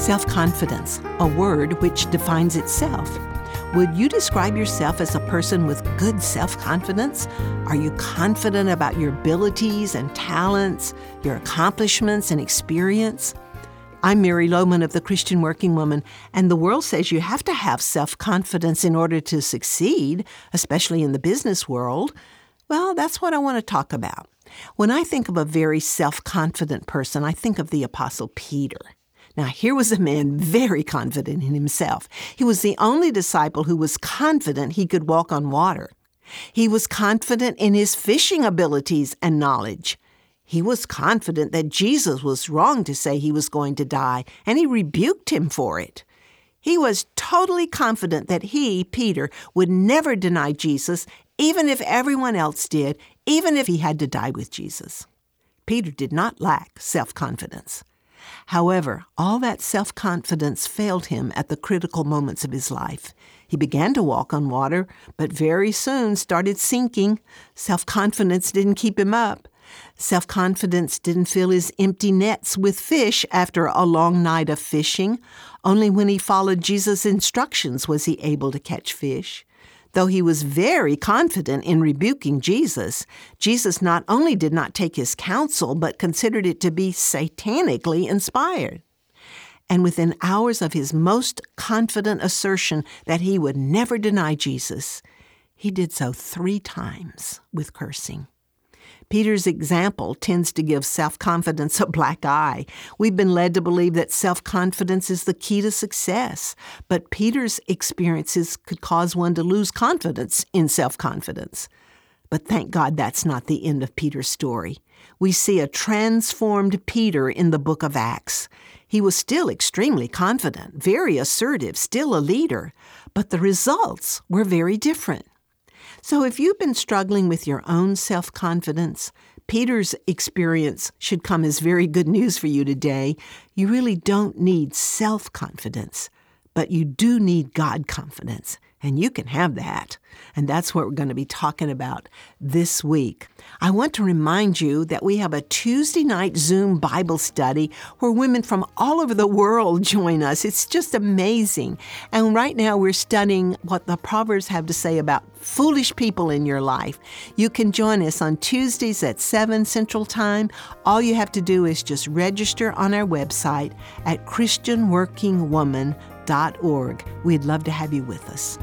Self confidence, a word which defines itself. Would you describe yourself as a person with good self confidence? Are you confident about your abilities and talents, your accomplishments and experience? I'm Mary Lowman of the Christian Working Woman, and the world says you have to have self confidence in order to succeed, especially in the business world. Well, that's what I want to talk about. When I think of a very self confident person, I think of the Apostle Peter. Now, here was a man very confident in himself. He was the only disciple who was confident he could walk on water. He was confident in his fishing abilities and knowledge. He was confident that Jesus was wrong to say he was going to die, and he rebuked him for it. He was totally confident that he, Peter, would never deny Jesus, even if everyone else did, even if he had to die with Jesus. Peter did not lack self confidence. However, all that self confidence failed him at the critical moments of his life. He began to walk on water, but very soon started sinking. Self confidence didn't keep him up. Self confidence didn't fill his empty nets with fish after a long night of fishing. Only when he followed Jesus' instructions was he able to catch fish. Though he was very confident in rebuking Jesus, Jesus not only did not take his counsel, but considered it to be satanically inspired. And within hours of his most confident assertion that he would never deny Jesus, he did so three times with cursing. Peter's example tends to give self confidence a black eye. We've been led to believe that self confidence is the key to success, but Peter's experiences could cause one to lose confidence in self confidence. But thank God that's not the end of Peter's story. We see a transformed Peter in the book of Acts. He was still extremely confident, very assertive, still a leader, but the results were very different. So, if you've been struggling with your own self confidence, Peter's experience should come as very good news for you today. You really don't need self confidence, but you do need God confidence. And you can have that. And that's what we're going to be talking about this week. I want to remind you that we have a Tuesday night Zoom Bible study where women from all over the world join us. It's just amazing. And right now we're studying what the Proverbs have to say about foolish people in your life. You can join us on Tuesdays at 7 Central Time. All you have to do is just register on our website at christianworkingwoman.com We'd love to have you with us.